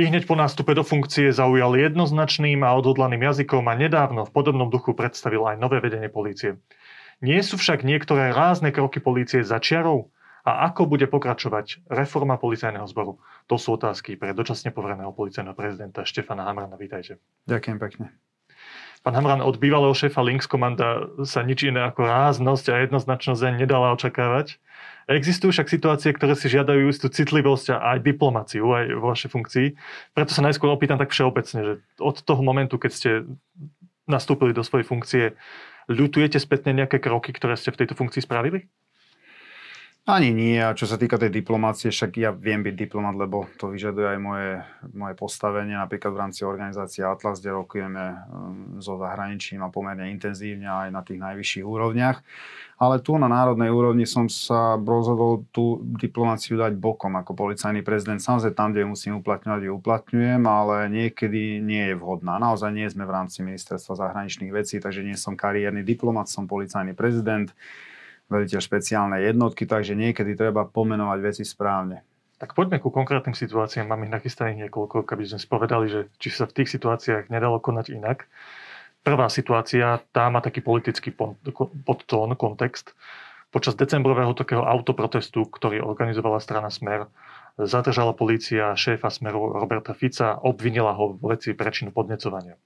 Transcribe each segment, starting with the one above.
I hneď po nástupe do funkcie zaujal jednoznačným a odhodlaným jazykom a nedávno v podobnom duchu predstavil aj nové vedenie polície. Nie sú však niektoré rázne kroky polície za čiarou? A ako bude pokračovať reforma policajného zboru? To sú otázky pre dočasne povereného policajného prezidenta Štefana Hamrana. Vítajte. Ďakujem pekne. Pán Hamran, od bývalého šéfa Links komanda sa nič iné ako ráznosť a jednoznačnosť nedala očakávať. Existujú však situácie, ktoré si žiadajú istú citlivosť a aj diplomáciu aj vo vašej funkcii. Preto sa najskôr opýtam tak všeobecne, že od toho momentu, keď ste nastúpili do svojej funkcie, ľutujete spätne nejaké kroky, ktoré ste v tejto funkcii spravili? Ani nie. A čo sa týka tej diplomácie, však ja viem byť diplomat, lebo to vyžaduje aj moje, moje postavenie. Napríklad v rámci organizácie Atlas, kde rokujeme um, so zahraničím a pomerne intenzívne aj na tých najvyšších úrovniach. Ale tu na národnej úrovni som sa rozhodol tú diplomáciu dať bokom ako policajný prezident. Samozrejme tam, kde musím uplatňovať, ju uplatňujem, ale niekedy nie je vhodná. Naozaj nie sme v rámci ministerstva zahraničných vecí, takže nie som kariérny diplomat, som policajný prezident veliteľ špeciálnej jednotky, takže niekedy treba pomenovať veci správne. Tak poďme ku konkrétnym situáciám. Mám ich nachystaných niekoľko, keby sme spovedali, že či sa v tých situáciách nedalo konať inak. Prvá situácia, tá má taký politický podtón, kontext. Počas decembrového takého autoprotestu, ktorý organizovala strana Smer, zadržala polícia šéfa Smeru Roberta Fica, obvinila ho v veci prečinu podnecovania.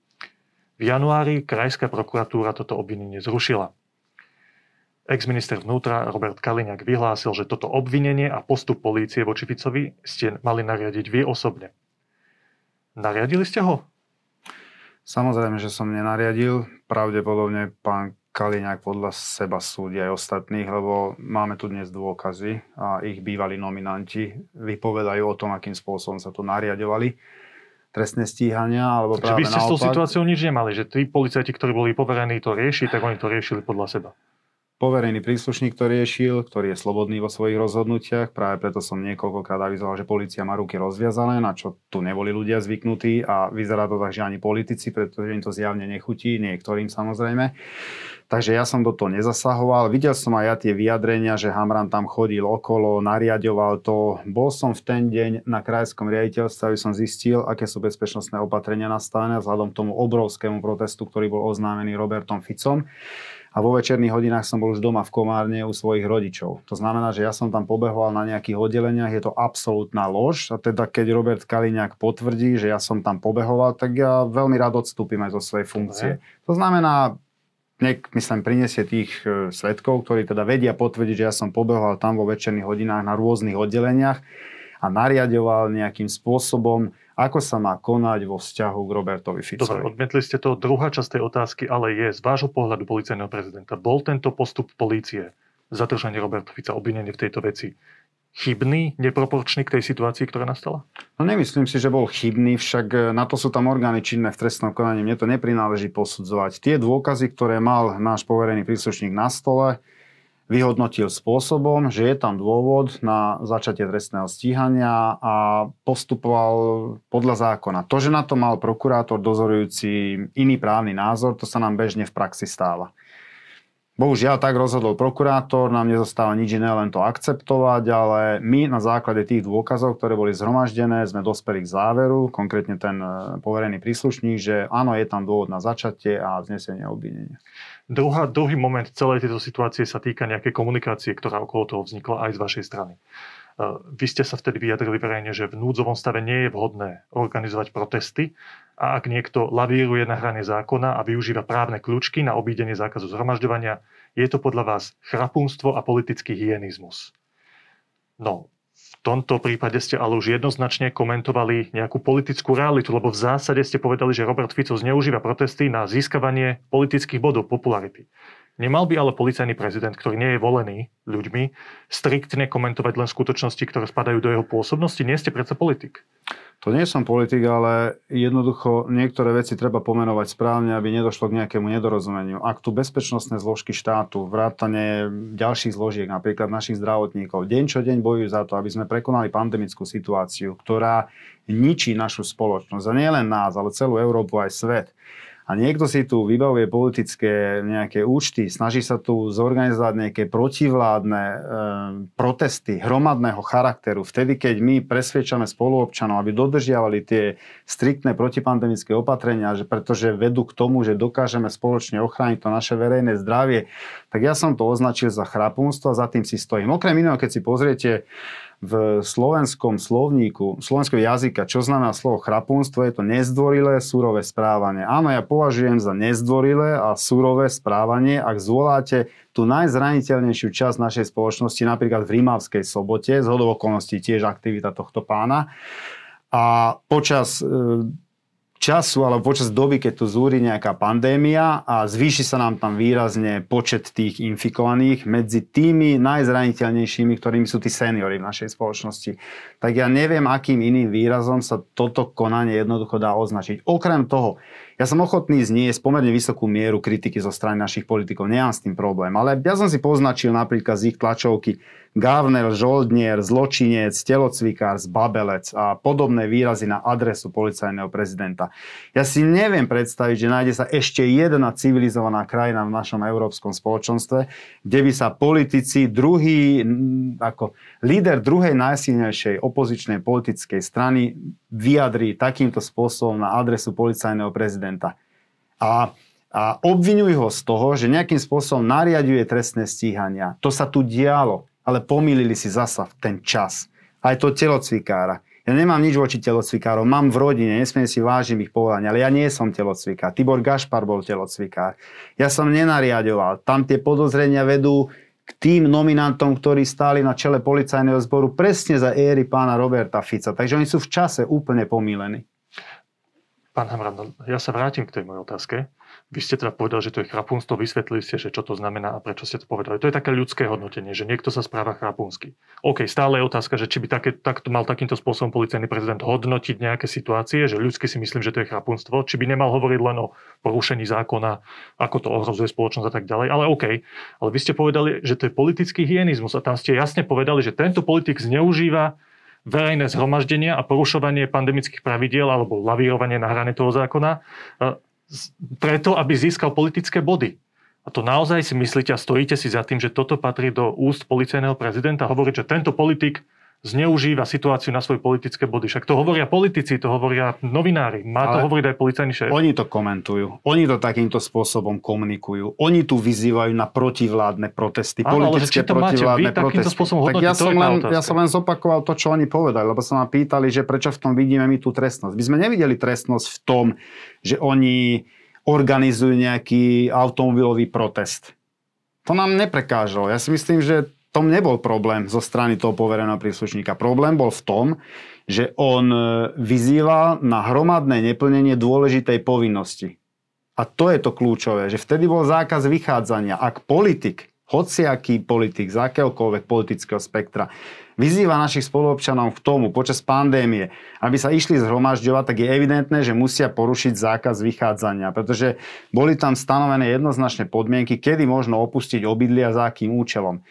V januári krajská prokuratúra toto obvinenie zrušila. Ex-minister vnútra Robert Kaliňák vyhlásil, že toto obvinenie a postup polície voči Ficovi ste mali nariadiť vy osobne. Nariadili ste ho? Samozrejme, že som nenariadil. Pravdepodobne pán Kaliňák podľa seba súdi aj ostatných, lebo máme tu dnes dôkazy a ich bývalí nominanti vypovedajú o tom, akým spôsobom sa tu nariadovali trestné stíhania, alebo práve vy ste naopak. s tou situáciou nič nemali, že tí policajti, ktorí boli poverení to riešiť, tak oni to riešili podľa seba poverený príslušník to riešil, ktorý je slobodný vo svojich rozhodnutiach. Práve preto som niekoľkokrát avizoval, že policia má ruky rozviazané, na čo tu neboli ľudia zvyknutí a vyzerá to tak, že ani politici, pretože im to zjavne nechutí, niektorým samozrejme. Takže ja som do toho nezasahoval. Videl som aj ja tie vyjadrenia, že Hamran tam chodil okolo, nariadoval to. Bol som v ten deň na krajskom riaditeľstve, aby som zistil, aké sú bezpečnostné opatrenia nastavené vzhľadom tomu obrovskému protestu, ktorý bol oznámený Robertom Ficom a vo večerných hodinách som bol už doma v Komárne u svojich rodičov. To znamená, že ja som tam pobehoval na nejakých oddeleniach, je to absolútna lož a teda keď Robert Kaliňák potvrdí, že ja som tam pobehoval, tak ja veľmi rád odstúpim aj zo svojej funkcie. To znamená, nek, myslím, prinesie tých e, svetkov, ktorí teda vedia potvrdiť, že ja som pobehoval tam vo večerných hodinách na rôznych oddeleniach a nariadoval nejakým spôsobom ako sa má konať vo vzťahu k Robertovi Ficovi. Dobre, odmietli ste to. Druhá časť tej otázky ale je z vášho pohľadu policajného prezidenta. Bol tento postup polície, zadržanie Roberta Fica, obvinenie v tejto veci chybný, neproporčný k tej situácii, ktorá nastala? No nemyslím si, že bol chybný, však e, na to sú tam orgány činné v trestnom konaní. Mne to neprináleží posudzovať. Tie dôkazy, ktoré mal náš poverený príslušník na stole, vyhodnotil spôsobom, že je tam dôvod na začatie trestného stíhania a postupoval podľa zákona. To, že na to mal prokurátor dozorujúci iný právny názor, to sa nám bežne v praxi stáva. Bohužiaľ, tak rozhodol prokurátor, nám nezostáva nič iné, len to akceptovať, ale my na základe tých dôkazov, ktoré boli zhromaždené, sme dospeli k záveru, konkrétne ten e, poverený príslušník, že áno, je tam dôvod na začatie a znesenie obvinenia. Druhá, druhý moment celej tejto situácie sa týka nejakej komunikácie, ktorá okolo toho vznikla aj z vašej strany. Vy ste sa vtedy vyjadrili verejne, že v núdzovom stave nie je vhodné organizovať protesty a ak niekto lavíruje na hrane zákona a využíva právne kľúčky na obídenie zákazu zhromažďovania, je to podľa vás chrapúnstvo a politický hyenizmus. No, v tomto prípade ste ale už jednoznačne komentovali nejakú politickú realitu, lebo v zásade ste povedali, že Robert Fico zneužíva protesty na získavanie politických bodov popularity. Nemal by ale policajný prezident, ktorý nie je volený ľuďmi, striktne komentovať len skutočnosti, ktoré spadajú do jeho pôsobnosti? Nie ste predsa politik. To nie som politik, ale jednoducho niektoré veci treba pomenovať správne, aby nedošlo k nejakému nedorozumeniu. Ak tu bezpečnostné zložky štátu, vrátane ďalších zložiek, napríklad našich zdravotníkov, deň čo deň bojujú za to, aby sme prekonali pandemickú situáciu, ktorá ničí našu spoločnosť. A nie len nás, ale celú Európu aj svet a niekto si tu vybavuje politické nejaké účty, snaží sa tu zorganizovať nejaké protivládne e, protesty hromadného charakteru, vtedy, keď my presviečame spoluobčanov, aby dodržiavali tie striktné protipandemické opatrenia, že pretože vedú k tomu, že dokážeme spoločne ochrániť to naše verejné zdravie, tak ja som to označil za chrapunstvo a za tým si stojím. Okrem iného, keď si pozriete v slovenskom slovníku, slovenského jazyka, čo znamená slovo chrapunstvo, je to nezdvorilé, surové správanie. Áno, ja považujem za nezdvorilé a surové správanie, ak zvoláte tú najzraniteľnejšiu časť našej spoločnosti, napríklad v Rímavskej sobote, z okolností tiež aktivita tohto pána. A počas e, času alebo počas doby, keď tu zúri nejaká pandémia a zvýši sa nám tam výrazne počet tých infikovaných medzi tými najzraniteľnejšími, ktorými sú tí seniory v našej spoločnosti. Tak ja neviem, akým iným výrazom sa toto konanie jednoducho dá označiť. Okrem toho, ja som ochotný zniesť pomerne vysokú mieru kritiky zo strany našich politikov, nemám s tým problém, ale ja som si poznačil napríklad z ich tlačovky Gavner, Žoldnier, Zločinec, Telocvikár, Zbabelec a podobné výrazy na adresu policajného prezidenta. Ja si neviem predstaviť, že nájde sa ešte jedna civilizovaná krajina v našom európskom spoločenstve, kde by sa politici, druhý, ako líder druhej najsilnejšej opozičnej politickej strany vyjadrí takýmto spôsobom na adresu policajného prezidenta. A a obvinujú ho z toho, že nejakým spôsobom nariaduje trestné stíhania. To sa tu dialo ale pomýlili si zasa v ten čas. Aj to telocvikára. Ja nemám nič voči telocvikárom, mám v rodine, nesmiem si vážiť ich povolania, ale ja nie som telocvikár. Tibor Gašpar bol telocvikár. Ja som nenariadoval. Tam tie podozrenia vedú k tým nominantom, ktorí stáli na čele policajného zboru presne za éry pána Roberta Fica. Takže oni sú v čase úplne pomílení. Pán Hamran, ja sa vrátim k tej mojej otázke. Vy ste teda povedali, že to je chrapunstvo, vysvetlili ste, že čo to znamená a prečo ste to povedali. To je také ľudské hodnotenie, že niekto sa správa chrapunsky. OK, stále je otázka, že či by také, tak, mal takýmto spôsobom policajný prezident hodnotiť nejaké situácie, že ľudsky si myslím, že to je chrapunstvo, či by nemal hovoriť len o porušení zákona, ako to ohrozuje spoločnosť a tak ďalej. Ale OK, ale vy ste povedali, že to je politický hyenizmus a tam ste jasne povedali, že tento politik zneužíva verejné zhromaždenia a porušovanie pandemických pravidiel alebo lavírovanie na hrane toho zákona preto, aby získal politické body. A to naozaj si myslíte a stojíte si za tým, že toto patrí do úst policajného prezidenta, hovoriť, že tento politik zneužíva situáciu na svoje politické body. Však to hovoria politici, to hovoria novinári. Má to Ale hovoriť aj policajný šéf. Oni to komentujú. Oni to takýmto spôsobom komunikujú. Oni tu vyzývajú na protivládne protesty. Áno, politické ale to protivládne máte vy protesty. Spôsobom tak ja som, len, ja som len zopakoval to, čo oni povedali, lebo sa ma pýtali, že prečo v tom vidíme my tú trestnosť. My sme nevideli trestnosť v tom, že oni organizujú nejaký automobilový protest. To nám neprekážalo. Ja si myslím, že tom nebol problém zo strany toho povereného príslušníka. Problém bol v tom, že on e, vyzýval na hromadné neplnenie dôležitej povinnosti. A to je to kľúčové, že vtedy bol zákaz vychádzania. Ak politik, hociaký politik z akéhokoľvek politického spektra, vyzýva našich spoluobčanov k tomu počas pandémie, aby sa išli zhromažďovať, tak je evidentné, že musia porušiť zákaz vychádzania, pretože boli tam stanovené jednoznačné podmienky, kedy možno opustiť obydlia za akým účelom.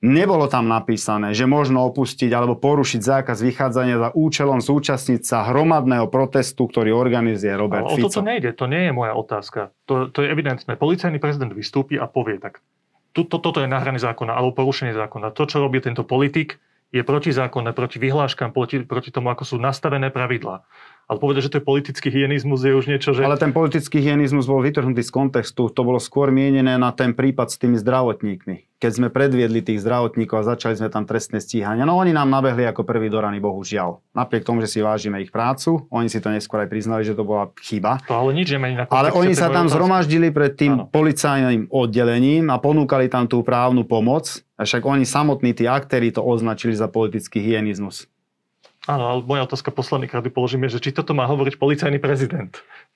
Nebolo tam napísané, že možno opustiť alebo porušiť zákaz vychádzania za účelom zúčastniť sa hromadného protestu, ktorý organizuje Robert Ale Fico. O toto nejde, to nie je moja otázka. To, to je evidentné. Policajný prezident vystúpi a povie tak, to, to, toto je nahranie zákona alebo porušenie zákona. To, čo robí tento politik, je protizákonné, proti vyhláškam, proti, proti tomu, ako sú nastavené pravidlá. Ale povedať, že to je politický hyenizmus, je už niečo, že... Ale ten politický hyenizmus bol vytrhnutý z kontextu. To bolo skôr mienené na ten prípad s tými zdravotníkmi. Keď sme predviedli tých zdravotníkov a začali sme tam trestné stíhania. No oni nám nabehli ako prvý do rany, bohužiaľ. Napriek tomu, že si vážime ich prácu, oni si to neskôr aj priznali, že to bola chyba. To ale nič nemení na Ale oni sa tam zhromaždili pred tým ano. policajným oddelením a ponúkali tam tú právnu pomoc. A však oni samotní, tí aktéri, to označili za politický hyenizmus. Áno, ale moja otázka posledný krát položím je, že či toto má hovoriť policajný prezident.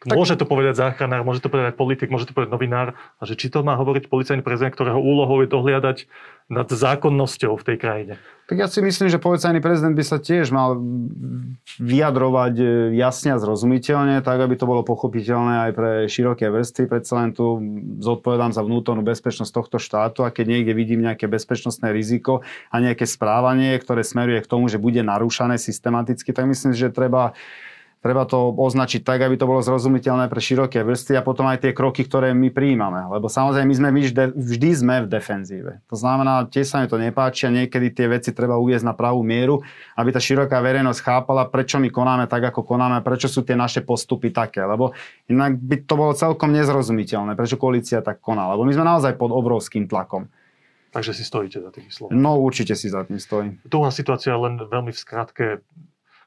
Tak... Môže to povedať záchranár, môže to povedať politik, môže to povedať novinár, a že či to má hovoriť policajný prezident, ktorého úlohou je dohliadať nad zákonnosťou v tej krajine. Tak ja si myslím, že policajný prezident by sa tiež mal vyjadrovať e, jasne a zrozumiteľne, tak aby to bolo pochopiteľné aj pre široké vrstvy. Predsa len tu zodpovedám za vnútornú bezpečnosť tohto štátu a keď niekde vidím nejaké bezpečnostné riziko a nejaké správanie, ktoré smeruje k tomu, že bude narúšané systematicky, tak myslím, že treba Treba to označiť tak, aby to bolo zrozumiteľné pre široké vrstvy a potom aj tie kroky, ktoré my prijímame. Lebo samozrejme, my sme vždy, vždy sme v defenzíve. To znamená, tiež sa mi to nepáči a niekedy tie veci treba uviezť na pravú mieru, aby tá široká verejnosť chápala, prečo my konáme tak, ako konáme, prečo sú tie naše postupy také. Lebo inak by to bolo celkom nezrozumiteľné, prečo koalícia tak koná. Lebo my sme naozaj pod obrovským tlakom. Takže si stojíte za tým slovom. No určite si za tým stojím. Druhá situácia, len veľmi v skratke,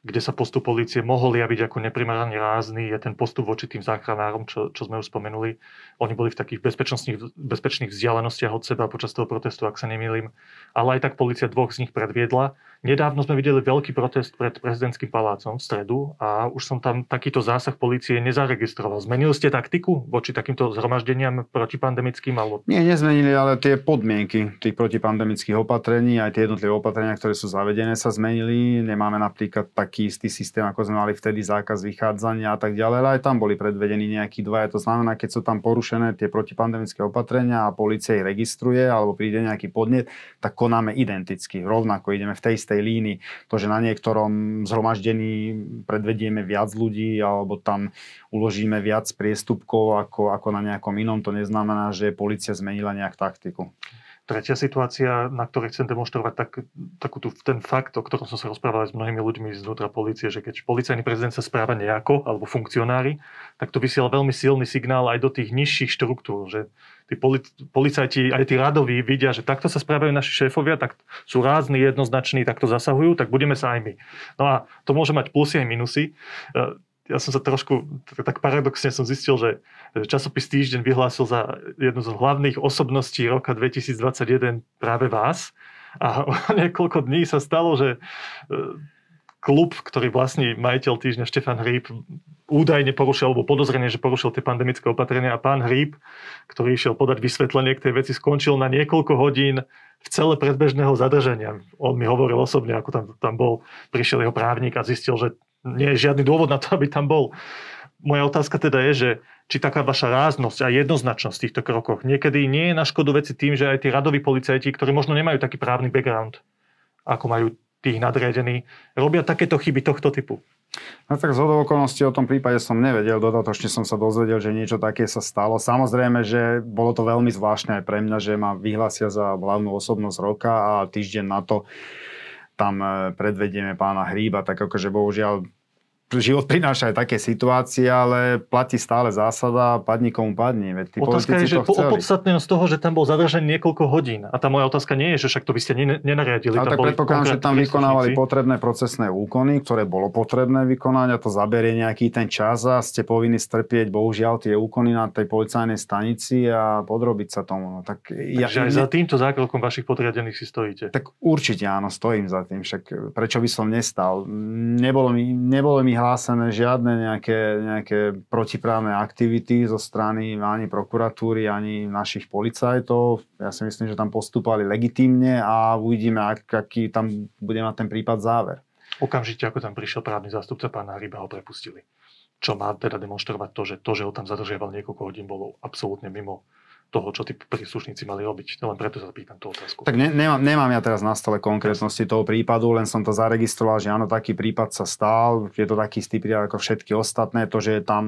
kde sa postup policie mohol javiť ako neprimerane rázny, je ten postup voči tým záchranárom, čo, čo sme už spomenuli. Oni boli v takých bezpečných, bezpečných vzdialenostiach od seba počas toho protestu, ak sa nemýlim. Ale aj tak policia dvoch z nich predviedla. Nedávno sme videli veľký protest pred prezidentským palácom v stredu a už som tam takýto zásah policie nezaregistroval. Zmenili ste taktiku voči takýmto zhromaždeniam protipandemickým? Alebo... Nie, nezmenili, ale tie podmienky tých protipandemických opatrení, aj tie jednotlivé opatrenia, ktoré sú zavedené, sa zmenili. Nemáme napríklad taký istý systém, ako sme mali vtedy zákaz vychádzania a tak ďalej, ale aj tam boli predvedení nejakí dvaja. To znamená, keď sú tam porušené tie protipandemické opatrenia a policia ich registruje alebo príde nejaký podnet, tak konáme identicky. Rovnako ideme v tej istej línii. To, že na niektorom zhromaždení predvedieme viac ľudí alebo tam uložíme viac priestupkov ako, ako na nejakom inom, to neznamená, že policia zmenila nejak taktiku. Tretia situácia, na ktorej chcem demonstrovať tak, takú tu, ten fakt, o ktorom som sa rozprával s mnohými ľuďmi znútra policie, že keď policajný prezident sa správa nejako, alebo funkcionári, tak to vysiela veľmi silný signál aj do tých nižších štruktúr, že tí policajti, aj tí radoví vidia, že takto sa správajú naši šéfovia, tak sú rázni, jednoznační, takto zasahujú, tak budeme sa aj my. No a to môže mať plusy aj minusy e, ja som sa trošku, tak paradoxne som zistil, že časopis Týždeň vyhlásil za jednu z hlavných osobností roka 2021 práve vás. A niekoľko dní sa stalo, že e, klub, ktorý vlastní majiteľ týždňa Štefan Hríb, údajne porušil, alebo podozrenie, že porušil tie pandemické opatrenia a pán Hríb, ktorý išiel podať vysvetlenie k tej veci, skončil na niekoľko hodín v cele predbežného zadržania. On mi hovoril osobne, ako tam, tam bol, prišiel jeho právnik a zistil, že nie je žiadny dôvod na to, aby tam bol. Moja otázka teda je, že či taká vaša ráznosť a jednoznačnosť v týchto krokoch niekedy nie je na škodu veci tým, že aj tí radoví policajti, ktorí možno nemajú taký právny background, ako majú tých nadriadení, robia takéto chyby tohto typu. No tak z okolností o tom prípade som nevedel, dodatočne som sa dozvedel, že niečo také sa stalo. Samozrejme, že bolo to veľmi zvláštne aj pre mňa, že ma vyhlásia za hlavnú osobnosť roka a týždeň na to tam eh, predvedieme pána Hríba, tak akože bohužiaľ život prináša aj také situácie, ale platí stále zásada, padni komu padni. Veď tí otázka je, že opodstatné z toho, že tam bol zadržaný niekoľko hodín. A tá moja otázka nie je, že však to by ste nenariadili. Ale tak predpokladám, že tam vykonávali potrebné procesné úkony, ktoré bolo potrebné vykonať a to zaberie nejaký ten čas a ste povinni strpieť bohužiaľ tie úkony na tej policajnej stanici a podrobiť sa tomu. No, tak ja, Takže aj za týmto zákrokom vašich podriadených si stojíte. Tak určite áno, stojím za tým. Však prečo by som nestal? Nebolo mi, nebolo mi vyhlásené žiadne nejaké, nejaké protiprávne aktivity zo strany ani prokuratúry, ani našich policajtov. Ja si myslím, že tam postúpali legitímne a uvidíme, ak, aký tam bude mať ten prípad záver. Okamžite, ako tam prišiel právny zástupca pána Hryba, ho prepustili. Čo má teda demonstrovať to, že to, že ho tam zadržiaval niekoľko hodín, bolo absolútne mimo toho, čo tí príslušníci mali robiť. Len preto sa pýtam tú otázku. Tak ne, nemám, nemám ja teraz na stole konkrétnosti toho prípadu, len som to zaregistroval, že áno, taký prípad sa stal. Je to taký istý prípad ako všetky ostatné. To, že je tam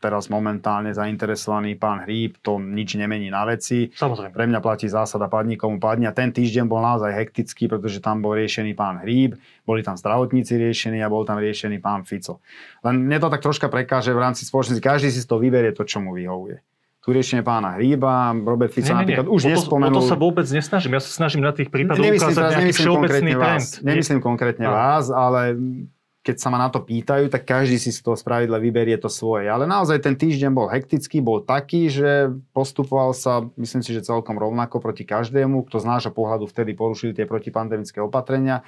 teraz momentálne zainteresovaný pán Hríb, to nič nemení na veci. Samozrejme. Pre mňa platí zásada padni komu padni. A ten týždeň bol naozaj hektický, pretože tam bol riešený pán Hríb, boli tam zdravotníci riešení a bol tam riešený pán Fico. Len mne to tak troška prekáže v rámci spoločnosti. Každý si to vyberie to, čo mu vyhovuje tu riešenie pána Hríba, Robert Fico nie, nie, napríklad už o to, nespomenul. O to sa vôbec nesnažím, ja sa snažím na tých prípadoch nemyslím, ukázať teraz, nejaký všeobecný trend. Vás, nemyslím konkrétne a. vás, ale keď sa ma na to pýtajú, tak každý si z toho spravidla vyberie to svoje. Ale naozaj ten týždeň bol hektický, bol taký, že postupoval sa, myslím si, že celkom rovnako proti každému, kto z nášho pohľadu vtedy porušili tie protipandemické opatrenia.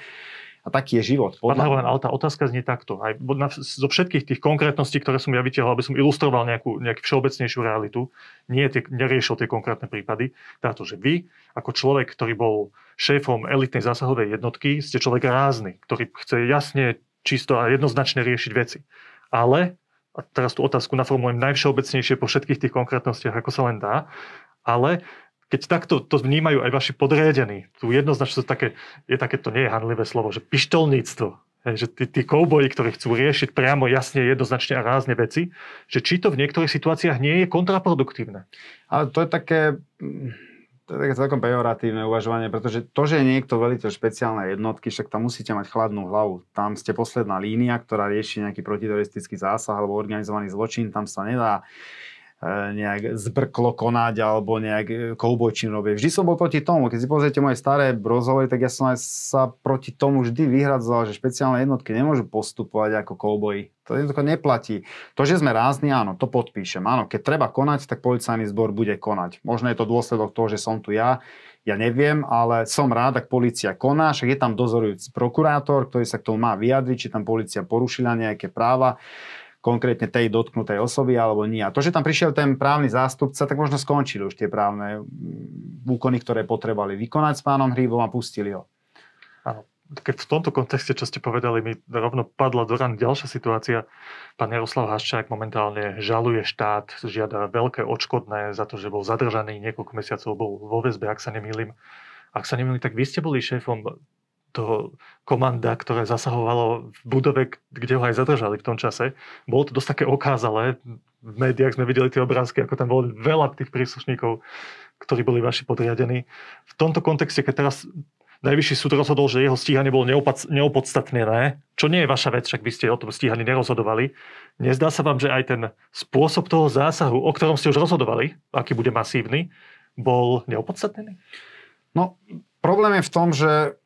A taký je život. Podľa... Pán ale tá otázka znie takto. Aj na, zo všetkých tých konkrétností, ktoré som ja vytiahol, aby som ilustroval nejakú, nejakú všeobecnejšiu realitu, nie tie, neriešil tie konkrétne prípady, táto, že vy, ako človek, ktorý bol šéfom elitnej zásahovej jednotky, ste človek rázny, ktorý chce jasne, čisto a jednoznačne riešiť veci. Ale, a teraz tú otázku naformulujem najvšeobecnejšie po všetkých tých konkrétnostiach, ako sa len dá, ale keď takto to vnímajú aj vaši podriadení, tu jednoznačne také, je také, to nie je hanlivé slovo, že pištolníctvo. že tí, tí kouboji, ktorí chcú riešiť priamo, jasne, jednoznačne a rázne veci, že či to v niektorých situáciách nie je kontraproduktívne. Ale to je také, to je také celkom pejoratívne uvažovanie, pretože to, že niekto veliteľ špeciálnej jednotky, však tam musíte mať chladnú hlavu. Tam ste posledná línia, ktorá rieši nejaký protiteroristický zásah alebo organizovaný zločin, tam sa nedá nejak zbrklo konať alebo nejak e, koubojčin robiť. Vždy som bol proti tomu. Keď si pozriete moje staré rozhovory, tak ja som aj sa proti tomu vždy vyhradzoval, že špeciálne jednotky nemôžu postupovať ako kouboji. To jednoducho neplatí. To, že sme rázni, áno, to podpíšem. Áno, keď treba konať, tak policajný zbor bude konať. Možno je to dôsledok toho, že som tu ja, ja neviem, ale som rád, ak policia koná, však je tam dozorujúci prokurátor, ktorý sa k tomu má vyjadriť, či tam policia porušila nejaké práva konkrétne tej dotknutej osoby alebo nie. A to, že tam prišiel ten právny zástupca, tak možno skončili už tie právne úkony, ktoré potrebovali vykonať s pánom Hríbom a pustili ho. Áno. Keď v tomto kontexte, čo ste povedali, mi rovno padla do ran ďalšia situácia. Pán Jaroslav Haščák momentálne žaluje štát, žiada veľké odškodné za to, že bol zadržaný niekoľko mesiacov, bol vo väzbe, ak sa nemýlim. Ak sa nemýlim, tak vy ste boli šéfom toho komanda, ktoré zasahovalo v budove, kde ho aj zadržali v tom čase. Bolo to dosť také okázalé. V médiách sme videli tie obrázky, ako tam bolo veľa tých príslušníkov, ktorí boli vaši podriadení. V tomto kontexte, keď teraz Najvyšší súd rozhodol, že jeho stíhanie bolo neopodstatnené, čo nie je vaša vec, však vy ste o tom stíhaní nerozhodovali. Nezdá sa vám, že aj ten spôsob toho zásahu, o ktorom ste už rozhodovali, aký bude masívny, bol neopodstatnený? No, problém je v tom, že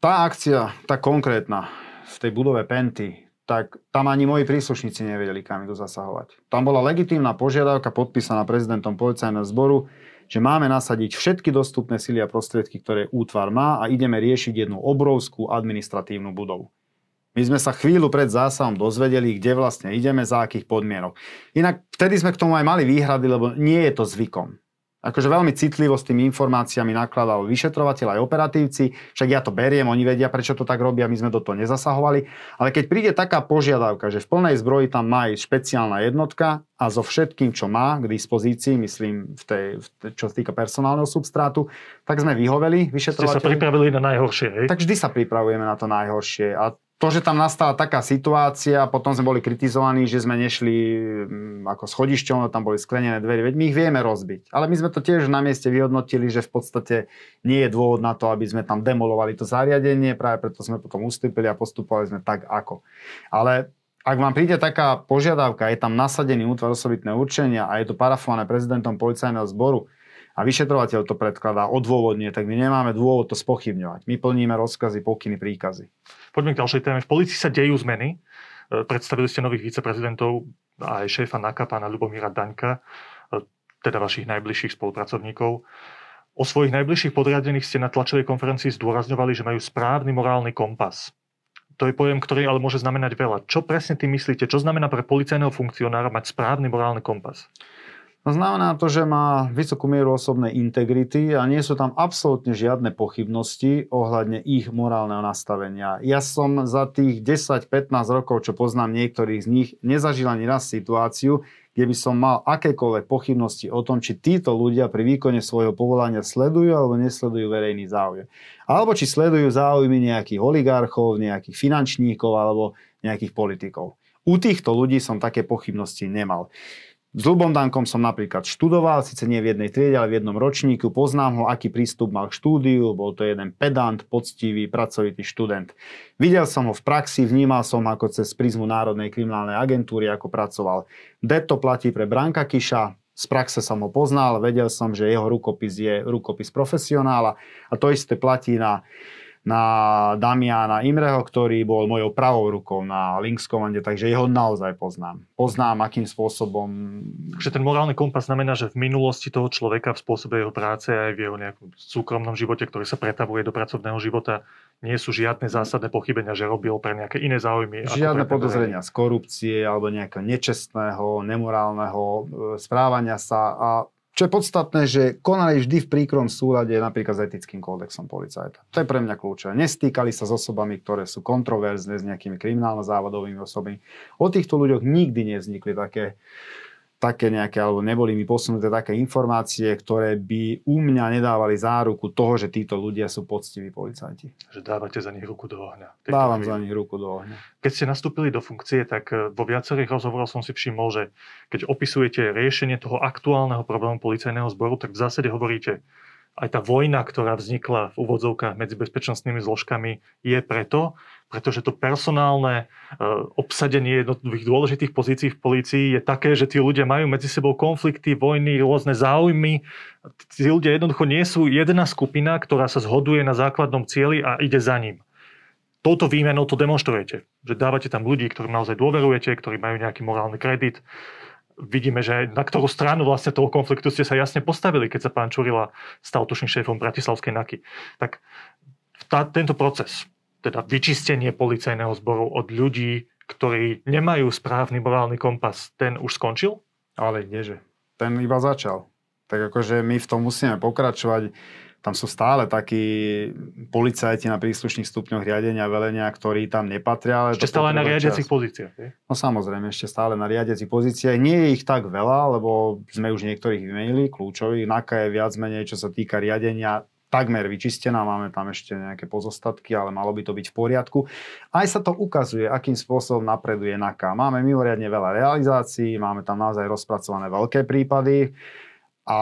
tá akcia, tá konkrétna, v tej budove Penty, tak tam ani moji príslušníci nevedeli, kam idú zasahovať. Tam bola legitímna požiadavka podpísaná prezidentom policajného zboru, že máme nasadiť všetky dostupné sily a prostriedky, ktoré útvar má a ideme riešiť jednu obrovskú administratívnu budovu. My sme sa chvíľu pred zásahom dozvedeli, kde vlastne ideme, za akých podmienok. Inak vtedy sme k tomu aj mali výhrady, lebo nie je to zvykom akože veľmi citlivo s tými informáciami nakladal vyšetrovateľ aj operatívci, však ja to beriem, oni vedia, prečo to tak robia, my sme do toho nezasahovali. Ale keď príde taká požiadavka, že v plnej zbroji tam má ísť špeciálna jednotka a so všetkým, čo má k dispozícii, myslím, v tej, v tej, čo sa týka personálneho substrátu, tak sme vyhoveli vyšetrovateľi. Ste sa pripravili na najhoršie, hej? Tak vždy sa pripravujeme na to najhoršie. A to, že tam nastala taká situácia, potom sme boli kritizovaní, že sme nešli mm, ako schodišťou, tam boli sklenené dverie, veď my ich vieme rozbiť. Ale my sme to tiež na mieste vyhodnotili, že v podstate nie je dôvod na to, aby sme tam demolovali to zariadenie, práve preto sme potom ustúpili a postupovali sme tak ako. Ale ak vám príde taká požiadavka, je tam nasadený útvar osobitného určenia a je to parafované prezidentom policajného zboru, a vyšetrovateľ to predkladá odôvodne, tak my nemáme dôvod to spochybňovať. My plníme rozkazy, pokyny, príkazy. Poďme k ďalšej téme. V policii sa dejú zmeny. E, predstavili ste nových viceprezidentov a aj šéfa NAKA, pána Lubomíra Daňka, e, teda vašich najbližších spolupracovníkov. O svojich najbližších podriadených ste na tlačovej konferencii zdôrazňovali, že majú správny morálny kompas. To je pojem, ktorý ale môže znamenať veľa. Čo presne tým myslíte? Čo znamená pre policajného funkcionára mať správny morálny kompas? No znamená to, že má vysokú mieru osobnej integrity a nie sú tam absolútne žiadne pochybnosti ohľadne ich morálneho nastavenia. Ja som za tých 10-15 rokov, čo poznám niektorých z nich, nezažil ani raz situáciu, kde by som mal akékoľvek pochybnosti o tom, či títo ľudia pri výkone svojho povolania sledujú alebo nesledujú verejný záujem. Alebo či sledujú záujmy nejakých oligarchov, nejakých finančníkov alebo nejakých politikov. U týchto ľudí som také pochybnosti nemal. S Lubom Dankom som napríklad študoval, síce nie v jednej triede, ale v jednom ročníku. Poznám ho, aký prístup mal k štúdiu, bol to jeden pedant, poctivý, pracovitý študent. Videl som ho v praxi, vnímal som ako cez prízmu Národnej kriminálnej agentúry, ako pracoval. Det to platí pre Branka Kiša, z praxe som ho poznal, vedel som, že jeho rukopis je rukopis profesionála a to isté platí na na Damiana Imreho, ktorý bol mojou pravou rukou na Links komande, takže jeho naozaj poznám. Poznám, akým spôsobom... Takže ten morálny kompas znamená, že v minulosti toho človeka v spôsobe jeho práce aj v jeho nejakom súkromnom živote, ktorý sa pretavuje do pracovného života, nie sú žiadne zásadné pochybenia, že robil pre nejaké iné záujmy. Žiadne podozrenia z korupcie alebo nejakého nečestného, nemorálneho e, správania sa a čo je podstatné, že konali vždy v príkrom súlade napríklad s etickým kódexom policajta. To je pre mňa kľúčové. Nestýkali sa s osobami, ktoré sú kontroverzne, s nejakými kriminálno-závodovými osobami. O týchto ľuďoch nikdy nevznikli také také nejaké, alebo neboli mi posunuté také informácie, ktoré by u mňa nedávali záruku toho, že títo ľudia sú poctiví policajti. Že dávate za nich ruku do ohňa. Dávam za nich ruku do ohňa. Keď ste nastúpili do funkcie, tak e, vo viacerých rozhovoroch som si všimol, že keď opisujete riešenie toho aktuálneho problému policajného zboru, tak v zásade hovoríte, aj tá vojna, ktorá vznikla v úvodzovkách medzi bezpečnostnými zložkami, je preto, pretože to personálne e, obsadenie jednotlivých dôležitých pozícií v polícii je také, že tí ľudia majú medzi sebou konflikty, vojny, rôzne záujmy. Tí ľudia jednoducho nie sú jedna skupina, ktorá sa zhoduje na základnom cieli a ide za ním. Touto výmenou to demonstrujete. Že dávate tam ľudí, ktorým naozaj dôverujete, ktorí majú nejaký morálny kredit, vidíme, že na ktorú stranu vlastne toho konfliktu ste sa jasne postavili, keď sa pán Čurila stal tuším šéfom Bratislavskej NAKY. Tak tá, tento proces, teda vyčistenie policajného zboru od ľudí, ktorí nemajú správny morálny kompas, ten už skončil? Ale kdeže? Ten iba začal. Tak akože my v tom musíme pokračovať tam sú stále takí policajti na príslušných stupňoch riadenia velenia, ktorí tam nepatria. Ale ešte stále na riadiacich pozíciách. Je? No samozrejme, ešte stále na riadiacich pozíciách. Nie je ich tak veľa, lebo sme už niektorých vymenili, kľúčových. NAKA je viac menej, čo sa týka riadenia, takmer vyčistená, máme tam ešte nejaké pozostatky, ale malo by to byť v poriadku. Aj sa to ukazuje, akým spôsobom napreduje NAKA. Máme mimoriadne veľa realizácií, máme tam naozaj rozpracované veľké prípady a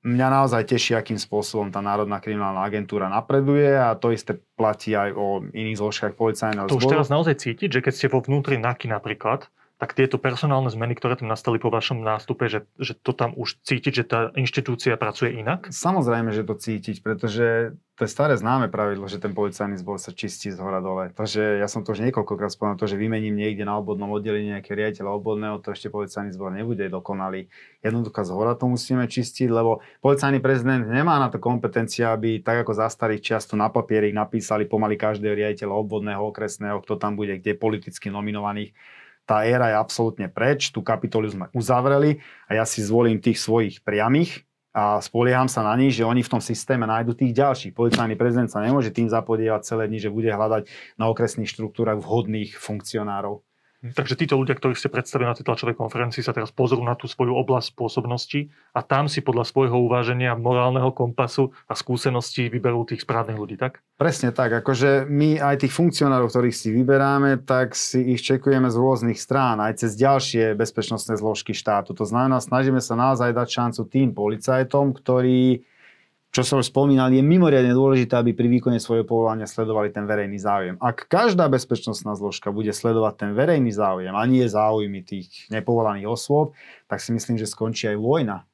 mňa naozaj teší, akým spôsobom tá Národná kriminálna agentúra napreduje a to isté platí aj o iných zložkách policajného To zboru. už teraz naozaj cítiť, že keď ste vo vnútri NAKY napríklad, tak tieto personálne zmeny, ktoré tam nastali po vašom nástupe, že, že to tam už cítiť, že tá inštitúcia pracuje inak? Samozrejme, že to cítiť, pretože to je staré známe pravidlo, že ten policajný zbor sa čistí z hora dole. To, že ja som to už niekoľkokrát spomenul, to, že vymením niekde na obvodnom oddelení nejaké riaditeľa obvodného, to ešte policajný zbor nebude dokonalý. Jednoducho z hora to musíme čistiť, lebo policajný prezident nemá na to kompetencia, aby tak ako za starých čas tu na papieri napísali pomaly každého riaditeľa obvodného, okresného, kto tam bude, kde politicky nominovaných tá éra je absolútne preč, tú kapitolu sme uzavreli a ja si zvolím tých svojich priamých a spolieham sa na nich, že oni v tom systéme nájdu tých ďalších. Policajný prezident sa nemôže tým zapodievať celé dni, že bude hľadať na okresných štruktúrach vhodných funkcionárov. Takže títo ľudia, ktorí ste predstavili na tej tlačovej konferencii, sa teraz pozrú na tú svoju oblasť spôsobnosti a tam si podľa svojho uváženia, morálneho kompasu a skúseností vyberú tých správnych ľudí, tak? Presne tak. Akože my aj tých funkcionárov, ktorých si vyberáme, tak si ich čekujeme z rôznych strán, aj cez ďalšie bezpečnostné zložky štátu. To znamená, snažíme sa naozaj dať šancu tým policajtom, ktorí čo som už spomínal, je mimoriadne dôležité, aby pri výkone svojho povolania sledovali ten verejný záujem. Ak každá bezpečnostná zložka bude sledovať ten verejný záujem a nie záujmy tých nepovolaných osôb, tak si myslím, že skončí aj vojna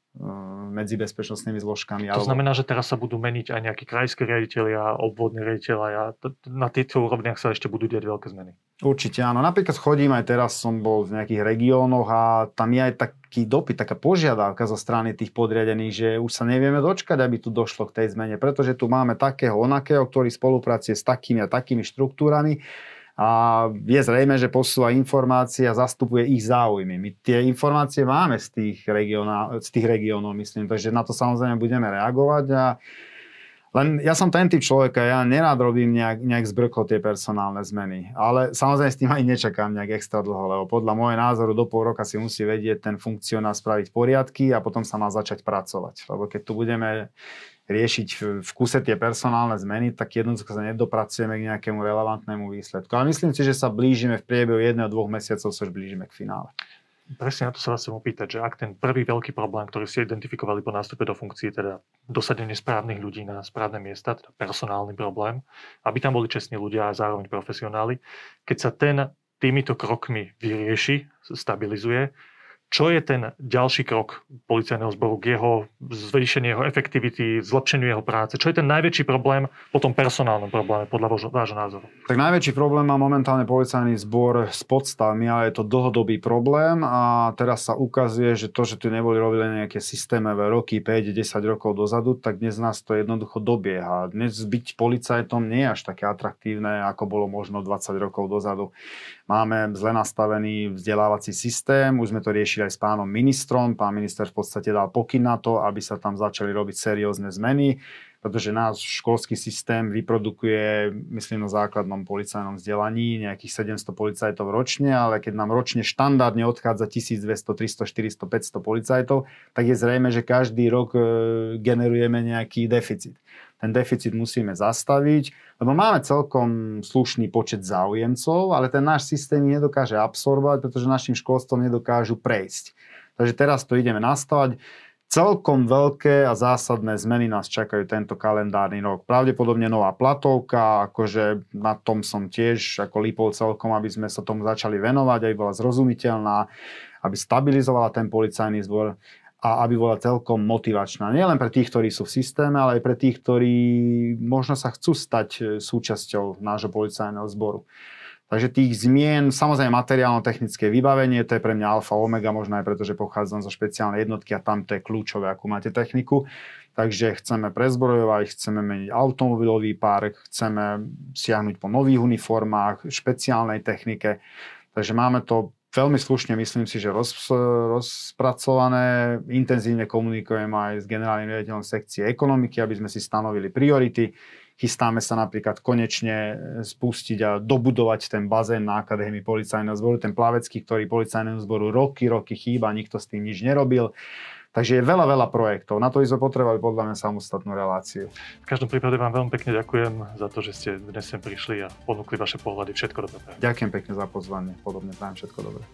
medzi bezpečnostnými zložkami. To alebo... znamená, že teraz sa budú meniť aj nejakí krajské riaditeľia, obvodní riaditeľia. Na týchto úrovniach sa ešte budú diať veľké zmeny. Určite áno. Napríklad chodím aj teraz, som bol v nejakých regiónoch a tam je aj taký dopyt, taká požiadavka zo strany tých podriadených, že už sa nevieme dočkať, aby tu došlo k tej zmene, pretože tu máme takého onakého, ktorý spolupracuje s takými a takými štruktúrami a je zrejme, že posúva informácie a zastupuje ich záujmy. My tie informácie máme z tých, regionál, z tých regiónov, myslím, takže na to samozrejme budeme reagovať a len ja som ten typ človeka, ja nerád robím nejak, nejak zbrko tie personálne zmeny. Ale samozrejme s tým aj nečakám nejak extra dlho, lebo podľa môjho názoru do pol roka si musí vedieť ten funkcionár spraviť poriadky a potom sa má začať pracovať. Lebo keď tu budeme riešiť v kuse tie personálne zmeny, tak jednoducho sa nedopracujeme k nejakému relevantnému výsledku. Ale myslím si, že sa blížime v priebehu jedného, dvoch mesiacov, sa už blížime k finále. Presne na to sa vás chcem opýtať, že ak ten prvý veľký problém, ktorý ste identifikovali po nástupe do funkcie, teda dosadenie správnych ľudí na správne miesta, teda personálny problém, aby tam boli čestní ľudia a zároveň profesionáli, keď sa ten týmito krokmi vyrieši, stabilizuje, čo je ten ďalší krok policajného zboru k jeho zvýšeniu jeho efektivity, zlepšeniu jeho práce? Čo je ten najväčší problém po tom personálnom probléme, podľa vášho názoru? Tak najväčší problém má momentálne policajný zbor s podstavmi, ale je to dlhodobý problém a teraz sa ukazuje, že to, že tu neboli robené nejaké systémové roky, 5-10 rokov dozadu, tak dnes nás to jednoducho dobieha. Dnes byť policajtom nie je až také atraktívne, ako bolo možno 20 rokov dozadu. Máme zle nastavený vzdelávací systém, už sme to riešili aj s pánom ministrom. Pán minister v podstate dal pokyn na to, aby sa tam začali robiť seriózne zmeny pretože náš školský systém vyprodukuje, myslím, na základnom policajnom vzdelaní nejakých 700 policajtov ročne, ale keď nám ročne štandardne odchádza 1200, 300, 400, 500 policajtov, tak je zrejme, že každý rok e, generujeme nejaký deficit. Ten deficit musíme zastaviť, lebo máme celkom slušný počet záujemcov, ale ten náš systém nedokáže absorbovať, pretože našim školstvom nedokážu prejsť. Takže teraz to ideme nastavať. Celkom veľké a zásadné zmeny nás čakajú tento kalendárny rok. Pravdepodobne nová platovka, akože na tom som tiež ako lípol celkom, aby sme sa tomu začali venovať, aby bola zrozumiteľná, aby stabilizovala ten policajný zbor a aby bola celkom motivačná. Nielen pre tých, ktorí sú v systéme, ale aj pre tých, ktorí možno sa chcú stať súčasťou nášho policajného zboru. Takže tých zmien, samozrejme materiálno-technické vybavenie, to je pre mňa alfa omega, možno aj preto, že pochádzam zo špeciálnej jednotky a tam to je kľúčové, akú máte techniku. Takže chceme prezbrojovať, chceme meniť automobilový park, chceme siahnuť po nových uniformách, špeciálnej technike. Takže máme to veľmi slušne, myslím si, že roz, rozpracované. Intenzívne komunikujem aj s generálnym riaditeľom sekcie ekonomiky, aby sme si stanovili priority Chystáme sa napríklad konečne e, spustiť a dobudovať ten bazén na Akadémii policajného zboru, ten plavecký, ktorý policajnému zboru roky, roky chýba, nikto s tým nič nerobil. Takže je veľa, veľa projektov. Na to by sme potrebovali podľa mňa samostatnú reláciu. V každom prípade vám veľmi pekne ďakujem za to, že ste dnes sem prišli a ponúkli vaše pohľady. Všetko dobré. Ďakujem pekne za pozvanie. Podobne prajem všetko dobré.